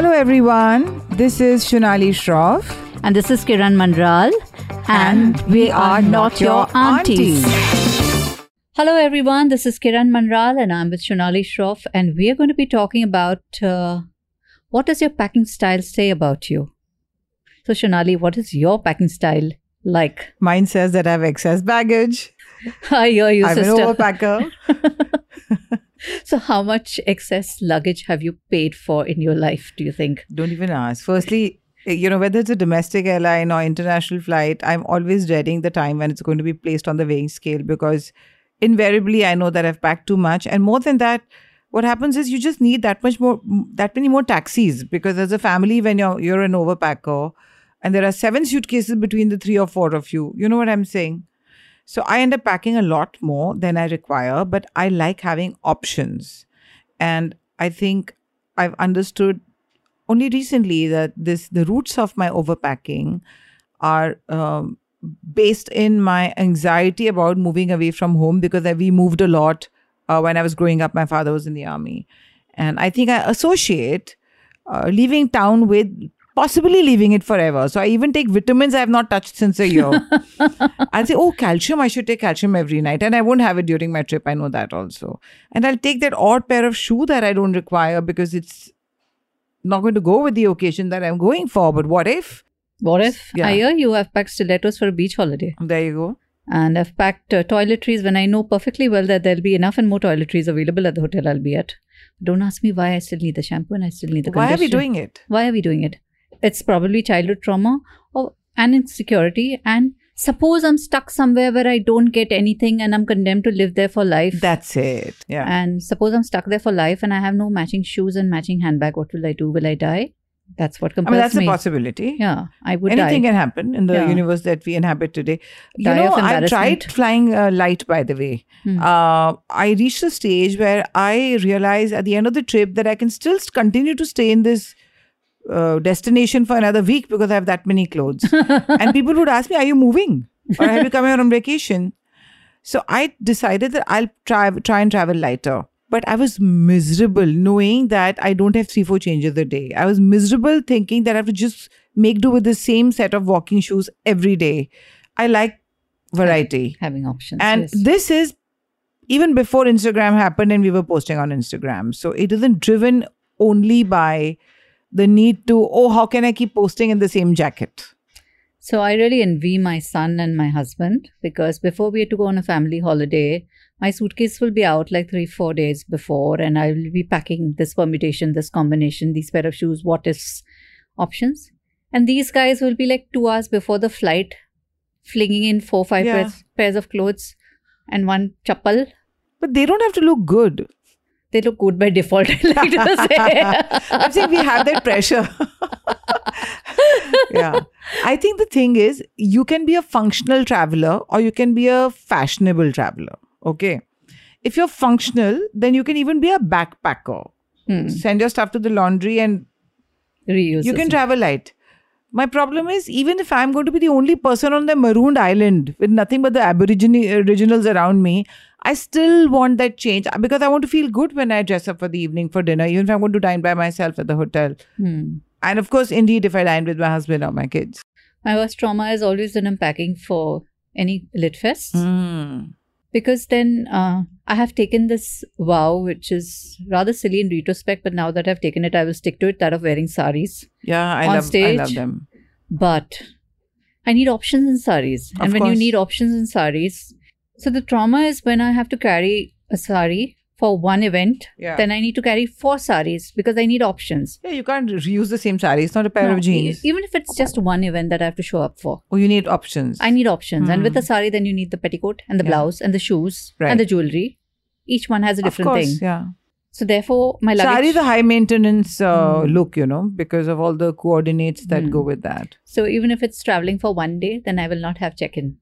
Hello, everyone. This is Shunali Shroff. And this is Kiran Manral. And, we are not your aunties. Hello, everyone. This is Kiran Manral, and I'm with Shunali Shroff. And we are going to be talking about uh, what does your packing style say about you? So, Shunali, what is your packing style like? Mine says that I have excess baggage. I hear you, I'm sister. an overpacker. so, how much excess luggage have you paid for in your life, do you think? Don't even ask. Firstly, you know, whether it's a domestic airline or international flight, I'm always dreading the time when it's going to be placed on the weighing scale because invariably I know that I've packed too much. And more than that, what happens is you just need that much more, that many more taxis because as a family, when you're you're an overpacker, and there are seven suitcases between the three or four of you, you know what I'm saying? So I end up packing a lot more than I require, but I like having options. And I think I've understood only recently that this the roots of my overpacking are um, based in my anxiety about moving away from home because we moved a lot uh, when I was growing up. My father was in the army, and I think I associate uh, leaving town with possibly leaving it forever. So I even take vitamins I have not touched since a year. I'll say, oh, calcium, I should take calcium every night. And I won't have it during my trip. I know that also. And I'll take that odd pair of shoe that I don't require because it's not going to go with the occasion that I'm going for. But what if? What if Yeah. I hear you have packed stilettos for a beach holiday? There you go. And I've packed uh, toiletries when I know perfectly well that there'll be enough and more toiletries available at the hotel I'll be at. Don't ask me why I still need the shampoo and I still need the Why are we doing it? Why are we doing it? It's probably childhood trauma or and insecurity. And suppose I'm stuck somewhere where I don't get anything and I'm condemned to live there for life. That's it. Yeah. and suppose I'm stuck there for life and I have no matching shoes and matching handbag. What will I do? Will I die? That's what I compels mean, that's me. a possibility. Yeah, I would Anything die. can happen in the Yeah. universe that we inhabit today. You Die know, I tried flying uh, light, by the way. Hmm. Uh, I reached a stage where I realized at the end of the trip that I can still continue to stay in this uh, destination for another week because I have that many clothes. and people would ask me, Are you moving? Or have you come here on vacation? So I decided that I'll try, try and travel lighter. But I was miserable knowing that I don't have three, four changes a day. I was miserable thinking that I have to just make do with the same set of walking shoes every day. I like variety. Having options. And yes. this is even before Instagram happened and we were posting on Instagram. So it isn't driven only by the need to, oh, how can I keep posting in the same jacket? So I really envy my son and my husband because before we had to go on a family holiday, my suitcase will be out like three, four days before, and I will be packing this permutation, this combination, these pair of shoes, what is options. And these guys will be like two hours before the flight, flinging in four, five Yeah. pairs, pairs of clothes and one chappal. But they don't have to look good. They look good by default, I like to say. I'm saying we have that pressure. yeah. I think the thing is, you can be a functional traveler or you can be a fashionable traveler. Okay. If you're functional, then you can even be a backpacker. Hmm. Send your stuff to the laundry and Reuse. you can travel light. My problem is, even if I'm going to be the only person on the marooned island with nothing but the Aborigine originals around me, I still want that change because I want to feel good when I dress up for the evening for dinner, even if I'm going to dine by myself at the hotel. Hmm. And of course, indeed, if I dine with my husband or my kids. My worst trauma is always when I'm packing for any lit fest. Mm. because then uh, I have taken this vow, which is rather silly in retrospect, but now that I've taken it, I will stick to it that of wearing saris. Yeah, I On love, I love them. But I need options in saris. Of and when you need options in saris, so the trauma is when I have to carry a sari for one event, Yeah. then I need to carry four saris because I need options. Yeah, you can't reuse the same sari. It's not a pair No, of jeans. Even if it's just one event that I have to show up for. Oh, you need options. I need options. And with Hmm. the sari, then you need the petticoat and the Yeah. blouse and the shoes Right. and the jewelry. Each one has a different of course, thing. yeah. So therefore, my luggage. Sari is a high maintenance uh, Hmm. look, you know, because of all the coordinates that Hmm. go with that. so even if it's traveling for one day, then I will not have check-in.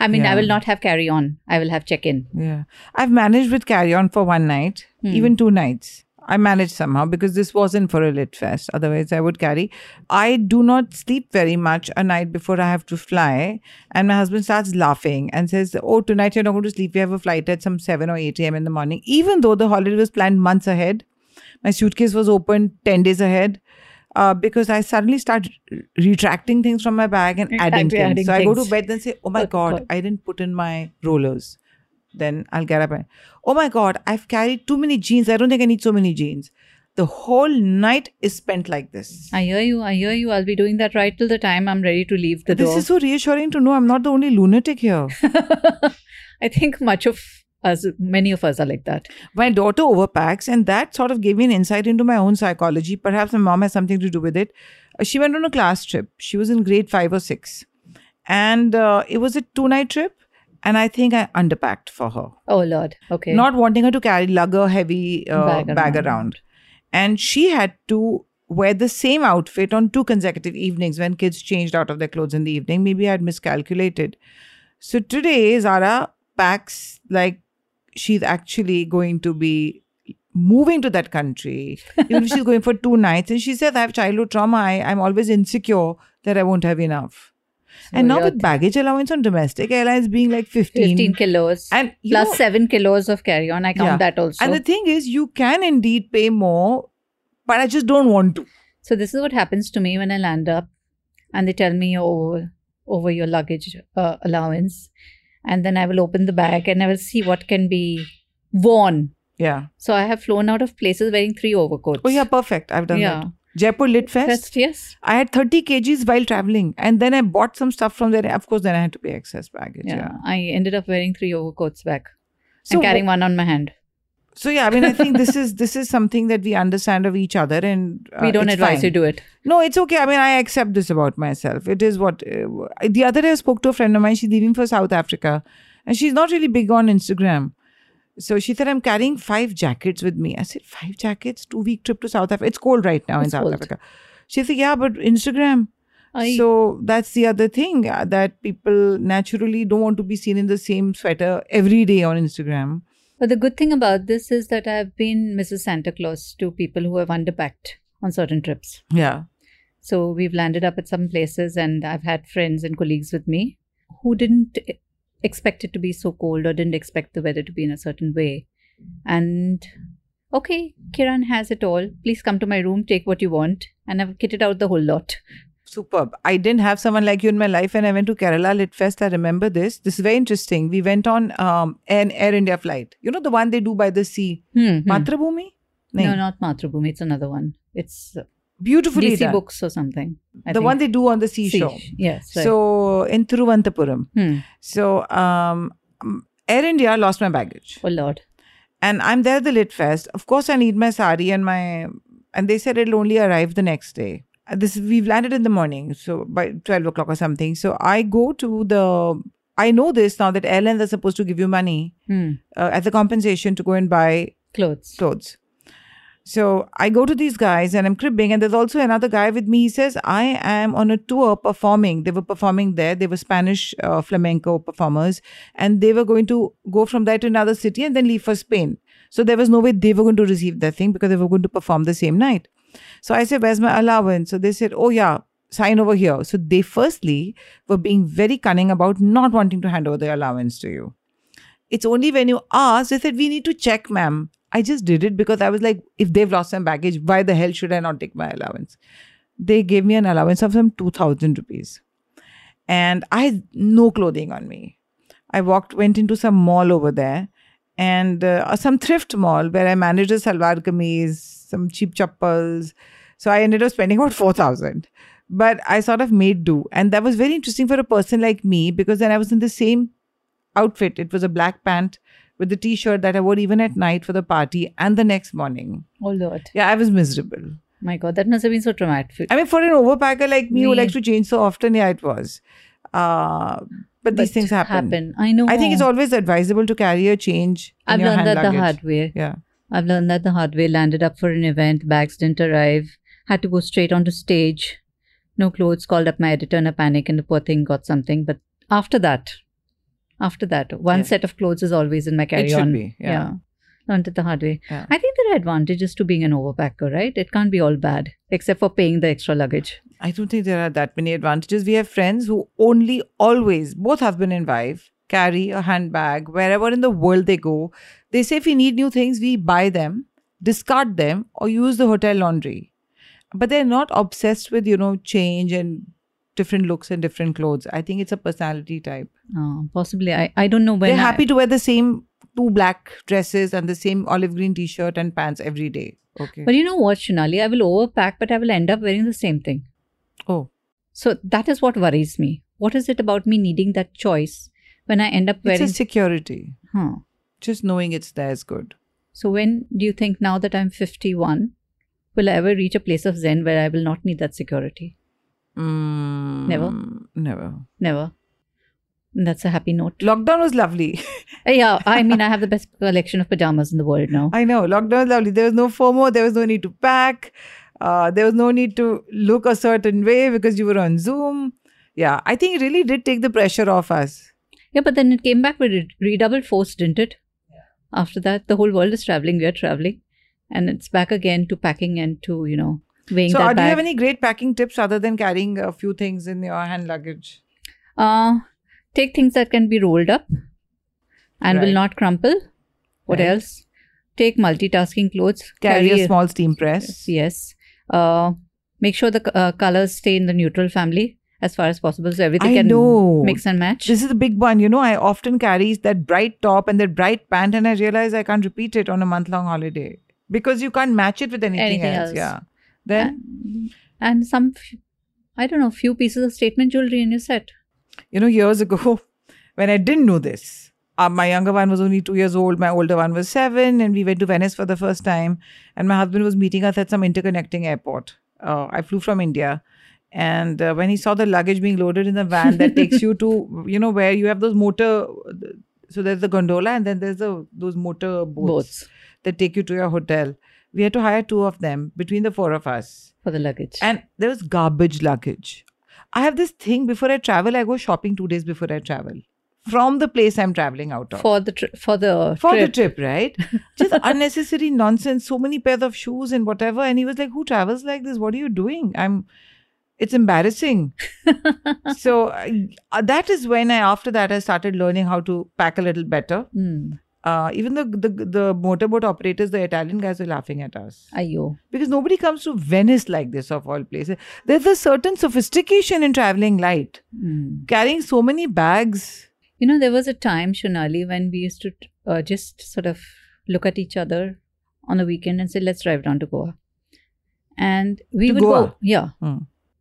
I mean, I will not have carry-on. I will have check-in. Yeah. I've managed with carry on for one night, Hmm. even two nights. I managed somehow because this wasn't for a lit fest. Otherwise, I would carry. I do not sleep very much a night before I have to fly. And my husband starts laughing and says, Oh, tonight you're not going to sleep. We have a flight at some 7 or 8 a.m. in the morning. Even though the holiday was planned months ahead, my suitcase was open 10 days ahead. Uh, because I suddenly start retracting things from my bag and adding Exactly, things. adding so I go to bed and say, "Oh my god. I didn't put in my rollers." Then I'll get up and, "Oh my god, I've carried too many jeans. I don't think I need so many jeans." The whole night is spent like this. I hear you. I hear you. I'll be doing that right till the time I'm ready to leave the this door. is so reassuring to know I'm not the only lunatic here. I think much of us, many of us are like that. my daughter overpacks, and that sort of gave me an insight into my own psychology. Perhaps my mom has something to do with it. Uh, She went on a class trip. She was in grade five or six, and uh, it was a two-night trip. And I think I underpacked for her, Oh Lord. Okay. not wanting her to carry lug heavy uh, Bag bag, around. around. And she had to wear the same outfit on two consecutive evenings when kids changed out of their clothes in the evening. Maybe I had miscalculated. So today, Zara packs like she's actually going to be moving to that country. Even if she's going for two nights. And she says, I have childhood trauma. I, I'm always insecure that I won't have enough. and now with baggage allowance on domestic airlines being like 15. 15 kilos and plus know- 7 kilos of carry on. I count Yeah. that also. and the thing is, you can indeed pay more, but I just don't want to. so this is what happens to me when I land up and they tell me over, over your luggage uh, allowance. And then I will open the bag and I will see what can be worn. Yeah. So I have flown out of places wearing three overcoats. Oh, yeah, perfect. I've done yeah. that. Jaipur Lit Fest. Fest, yes. I had 30 kgs while traveling. And then I bought some stuff from there. Of course, then I had to pay excess baggage. Yeah. Yeah. I ended up wearing three overcoats back So, and carrying one on my hand. So yeah, I mean, I think this is this is something that we understand of each other, and uh, we don't advise fine. you do it. No, it's okay. I mean, I accept this about myself. It is what uh, the other day I spoke to a friend of mine. She's leaving for South Africa, and she's not really big on Instagram. So she said, "I'm carrying five jackets with me." I said, five jackets, two week trip to South Africa. It's cold right now in South cold. Africa." She said, "Yeah, but Instagram." I, so that's the other thing uh, that people naturally don't want to be seen in the same sweater every day on Instagram. But the good thing about this is that I've been Mrs. Santa Claus to people who have underpacked on certain trips. Yeah. So we've landed up at some places, and I've had friends and colleagues with me who didn't expect it to be so cold or didn't expect the weather to be in a certain way. And okay, Kiran has it all. Please come to my room, take what you want. And I've kitted out the whole lot. Superb. I didn't have someone like you in my life when I went to Kerala Lit Fest. I remember this. This is very interesting. We went on um, an Air India flight. You know the one they do by the sea? Hmm, hmm. No, not Mathrubhumi. It's another one. It's uh, Beautifully DC done. Books or something. I the think. one they do on the seashore. Sea- Yes. Right. So in Thiruvananthapuram. Hmm. So um, Air India lost my baggage. Oh Lord. and I'm there at the Lit Fest. Of course, I need my sari and my, and they said it'll only arrive the next day. Uh, This we've landed in the morning, so by twelve o'clock or something. So I go to the. I know this now that airlines are supposed to give you money Hmm. uh, as a compensation to go and buy Clothes. clothes. So I go to these guys and I'm cribbing, and there's also another guy with me. He says, I am on a tour performing. They were performing there. They were Spanish uh, flamenco performers, and they were going to go from there to another city and then leave for Spain. So there was no way they were going to receive that thing because they were going to perform the same night. So I said, Where's my allowance? So they said, Oh, yeah, sign over here. So they firstly were being very cunning about not wanting to hand over the allowance to you. It's only when you ask, they said, We need to check, ma'am. I just did it because I was like, if they've lost some baggage, why the hell should I not take my allowance? They gave me an allowance of some 2000 rupees. And I had no clothing on me. I walked, went into some mall over there and uh, some thrift mall where I managed a salwar kameez, some cheap chappals. So I ended up spending about 4000 But I sort of made do. And that was very interesting for a person like me because then I was in the same outfit. It was a black pant with the t-shirt that I wore even at night for the party and the next morning. Oh Lord. Yeah, I was miserable. My God, that must have been so traumatic. I mean, for an overpacker like me who likes to change so often, yeah, it was. Uh, but, these But things happen. happen. I know. I think it's always advisable to carry a change. In I've your learned hand that the hard way. Yeah. I've learned that the hard way. Landed up for an event, bags didn't arrive, had to go straight onto stage. No clothes, called up my editor in a panic, and the poor thing got something. But after that, after that, one Yeah. set of clothes is always in my carry should on. be, yeah. Learned it the hard way. Yeah. I think there are advantages to being an overpacker, right? It can't be all bad, except for paying the extra luggage. I don't think there are that many advantages. We have friends who only always, both have been in wife, carry a handbag wherever in the world they go. They say if we need new things, we buy them, discard them, or use the hotel laundry. but they're not obsessed with you know change and different looks and different clothes. I think it's a personality type. Uh, possibly. I, I don't know when. they're I- happy to wear the same two black dresses and the same olive green t-shirt and pants every day. Okay. But you know what, Shunali? I will overpack, but I will end up wearing the same thing. oh, So that is what worries me. What is it about me needing that choice when I end up it's wearing? a security. huh. Just knowing it's there is good. So when do you think now that I'm 51, will I ever reach a place of Zen where I will not need that security? Mm, Never? Never. Never. And that's a happy note. Lockdown was lovely. Uh, yeah, I mean, I have the best collection of pajamas in the world now. I know. Lockdown was lovely. There was no FOMO. There was no need to pack. Uh, there was no need to look a certain way because you were on Zoom. Yeah, I think it really did take the pressure off us. Yeah, but then it came back with re- redoubled force, didn't it? Yeah. After that, the whole world is traveling. We are traveling, and it's back again to packing and to you know weighing So, that do you have any great packing tips other than carrying a few things in your hand luggage? uh, take things that can be rolled up and will not crumple. What Right. else? Take multitasking clothes. Carry, a small steam press. Yes. Uh, make sure the uh, colors stay in the neutral family as far as possible, so everything I can know. mix and match. This is the big one. You know, I often carry that bright top and that bright pant, and I realize I can't repeat it on a month long holiday because you can't match it with anything, Anything else. else. Yeah. Then, and, and some, I don't know, few pieces of statement jewelry in your set. you know, years ago, when I didn't know this, uh, my younger one was only two years old, my older one was seven, and we went to Venice for the first time. And my husband was meeting us at some interconnecting airport. Uh, I flew from India. And uh, when he saw the luggage being loaded in the van that takes you to, you know, where you have those motor, so there's the gondola and then there's the those motor boats, Boats that take you to your hotel. We had to hire two of them between the four of us. for the luggage. And there was garbage luggage. I have this thing before I travel, I go shopping two days before I travel from the place I'm traveling out of. for the tri- for the For trip. the trip, right? Just unnecessary nonsense. So many pairs of shoes and whatever. And he was like, "Who travels like this? What are you doing?" I'm. It's embarrassing. so uh, that is when I, after that, I started learning how to pack a little better. Hmm. Uh, even the, the the motorboat operators, the Italian guys, were laughing at us Ayo. because nobody comes to Venice like this of all places. There's a certain sophistication in traveling light. Hmm. Carrying so many bags. You know, there was a time, Shunali, when we used to uh, just sort of look at each other on a weekend and say, let's drive down to Goa. And we To would Goa? go, yeah, Hmm.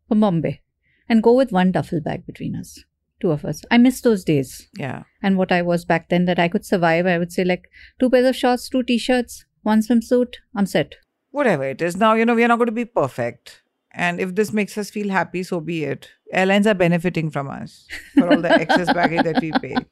From Bombay, and go with one duffel bag between us, two of us. I miss those days. Yeah. And what I was back then that I could survive, I would say, like, two pairs of shorts, two t shirts, one swimsuit, I'm set. Whatever it is. Now, you know, we are not going to be perfect. And if this makes us feel happy, so be it. Airlines are benefiting from us for all the excess baggage that we pay.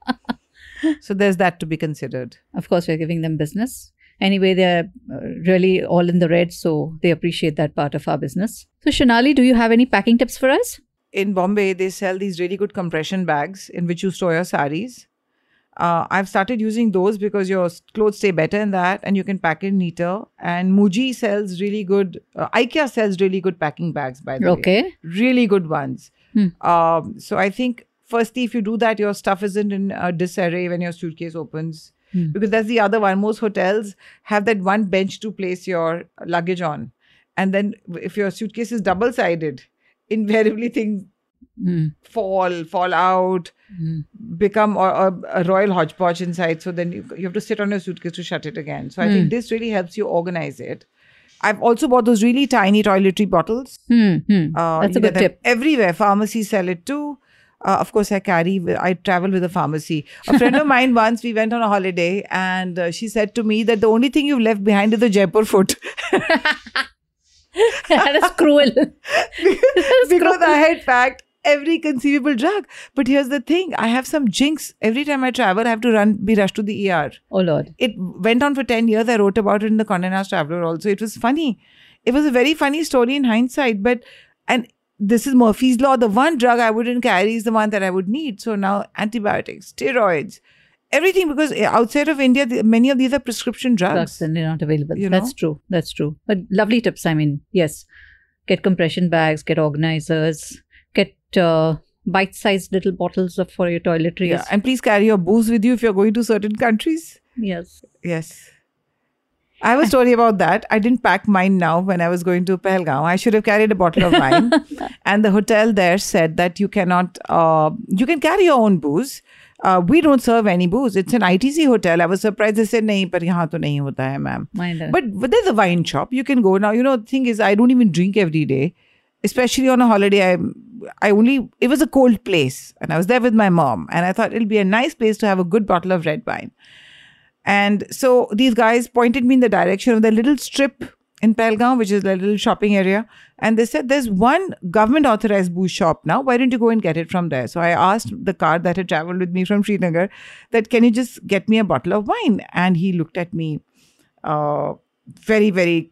So there's that to be considered. Of course, we're giving them business. Anyway, they're uh, really all in the red, so they appreciate that part of our business. So, Shunali, do you have any packing tips for us? In Bombay, they sell these really good compression bags in which you store your saris. Uh, I've started using those because your clothes stay better in that and you can pack it neater. And Muji sells really good, uh, IKEA sells really good packing bags, by the way. Okay. really good ones. Hmm. Um, so I think firstly, if you do that, your stuff isn't in uh, disarray when your suitcase opens. Hmm. Because that's the other one. Most hotels have that one bench to place your luggage on. And then if your suitcase is double sided, invariably things Mm. fall, fall out, Mm. become a, a, a royal hodgepodge inside. So then you, you have to sit on your suitcase to shut it again. So I Hmm. think this really helps you organize it. I've also bought those really tiny toiletry bottles. Hmm, hmm. Uh, That's a good tip. Everywhere, pharmacies sell it too. Uh, of course, I carry. I travel with a pharmacy. A friend of mine once we went on a holiday, and uh, she said to me that the only thing you've left behind is the Jaipur foot that is cruel. because I had packed every conceivable drug. But here's the thing: I have some jinx. Every time I travel, I have to run, be rushed to the ER. oh Lord. It went on for ten years. I wrote about it in the Condé Nast Traveler. Also, it was funny. It was a very funny story in hindsight, but and this is Murphy's law. The one drug I wouldn't carry is the one that I would need. So now antibiotics, steroids, everything because outside of India, the, many of these are prescription drugs. Drugs and they're not available. You That's know? true. That's true. But lovely tips. I mean, yes. Get compression bags, get organizers, get uh, bite sized little bottles of, for your toiletries. Yeah, and please carry your booze with you if you're going to certain countries. Yes. Yes. I have a story about that. I didn't pack mine now when I was going to Pahalgam. I should have carried a bottle of wine. and the hotel there said that you cannot, uh, you can carry your own booze. Uh, we don't serve any booze. It's an ITC hotel. I was surprised. They said, nahi, par yahan to nahi hota hai, ma'am. But, but there's a wine shop. You can go now. You know, the thing is, I don't even drink every day, especially on a holiday. I, I only, it was a cold place and I was there with my mom. And I thought it'll be a nice place to have a good bottle of red wine. And so these guys pointed me in the direction of the little strip in Pahalgam, which is a little shopping area. And they said, There's one government authorized booze shop now. Why don't you go and get it from there? So I asked the car that had traveled with me from Srinagar that, Can you just get me a bottle of wine? And he looked at me uh, very, very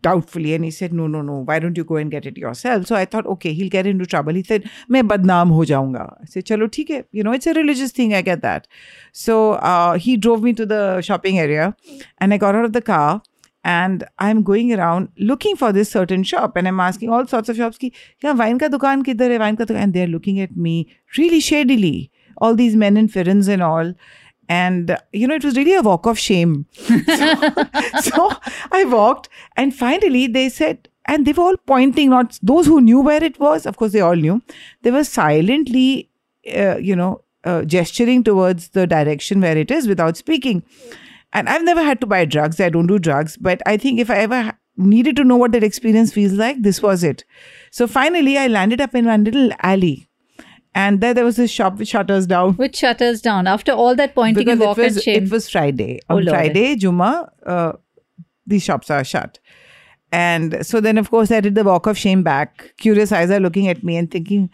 doubtfully and he said no no no why don't you go and get it yourself? So i thought okay he'll get into trouble. He said main badnaam ho jaunga i said chalo hai you know it's a religious thing i get that. So uh, he drove me to the shopping area and i got out of the car and I'm going around looking for this certain shop and I'm asking all sorts of shops ki yeah wine ka dukaan hai wine ka and they're looking at me really shadily all these men in firans and all and you know it was really a walk of shame. So, so i walked and finally they said and they were all pointing not those who knew where it was of course they all knew. They were silently uh, you know uh, gesturing towards the direction where it is without speaking. And i've never had to buy drugs. I don't do drugs. But i think if i ever needed to know what that experience feels like this was it. So finally i landed up in one little alley and there there was a shop with shutters down Which shutters down? After all that pointing because and it walk was, and shame. it was Friday. Oh, On Lord. Friday, Juma, uh, these shops are shut. And so then, of course, I did the walk of shame back. Curious eyes are looking at me and thinking,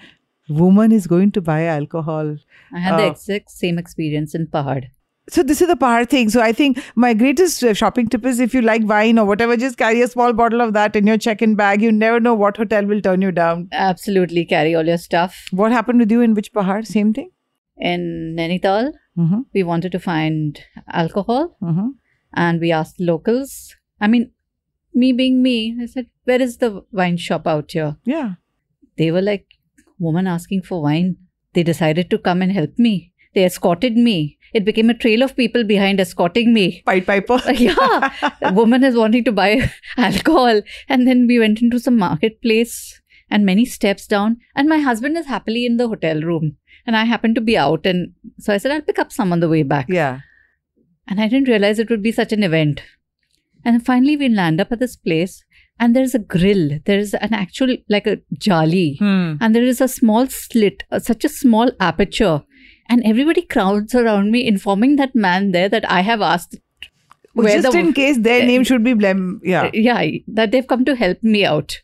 woman is going to buy alcohol. I had the uh, exact same experience in Pahad. So this is the Pahar thing. So I think my greatest uh, shopping tip is if you like wine or whatever, just carry a small bottle of that in your check-in bag. You never know what hotel will turn you down. Absolutely carry all your stuff. What happened with you in which Pahar? Same thing? In Nainital, Mm-hmm. we wanted to find alcohol Mm-hmm. and we asked locals. I mean, me being me, I said, Where is the wine shop out here? Yeah. They were like, Woman asking for wine. They decided to come and help me. They escorted me. It became a trail of people behind escorting me. Pied Piper. yeah, a woman is wanting to buy alcohol. And then we went into some marketplace and many steps down. And my husband is happily in the hotel room. And I happened to be out. And so I said, I'll pick up some on the way back. yeah. And I didn't realize it would be such an event. And finally, we land up at this place. And there's a grill. There's an actual, like a jali. Hmm. And there is a small slit, uh, such a small aperture. And everybody crowds around me, informing that man there that I have asked Well, where just the- in case their name should be blem. Yeah. yeah that they've come to help me out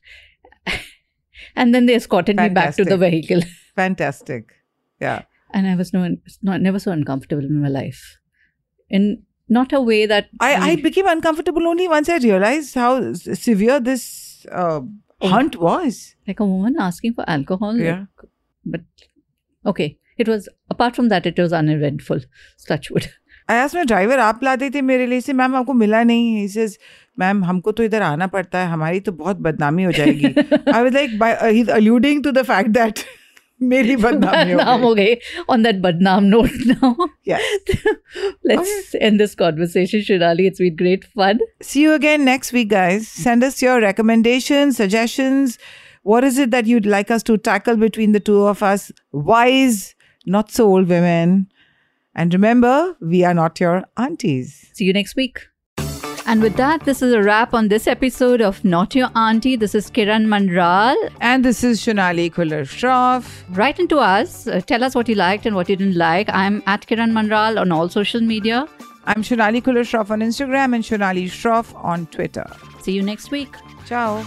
and then they escorted me back to the vehicle Fantastic. Yeah. and i was no, not never so uncomfortable in my life in not a way that I, I became uncomfortable only once I realized how severe this uh, hunt was. like a woman asking for alcohol like- Yeah. but okay it was apart from that it was uneventful. Such I asked my driver आप लाते थे मेरे लिए? से ma'am आपको मिला नहीं. He says ma'am हमको तो इधर आना पड़ता है। हमारी तो बहुत बदनामी हो I was like by, uh, he's alluding to the fact that मेरी बदनाम हो गई. on that बदनाम note now yes let's end this conversation Shunali. It's been great fun. See you again next week guys. Send us your recommendations suggestions. What is it that you'd like us to tackle between the two of us? Why is not so old women. And remember, we are not your aunties. See you next week. And with that, this is a wrap on this episode of Not Your Auntie. This is Kiran Manral. And this is Shunali Khullar Shroff. Write into us. Uh, tell us what you liked and what you didn't like. I'm at Kiran Manral on all social media. I'm Shunali Khullar Shroff on Instagram and Shunali Shroff on Twitter. See you next week. Ciao.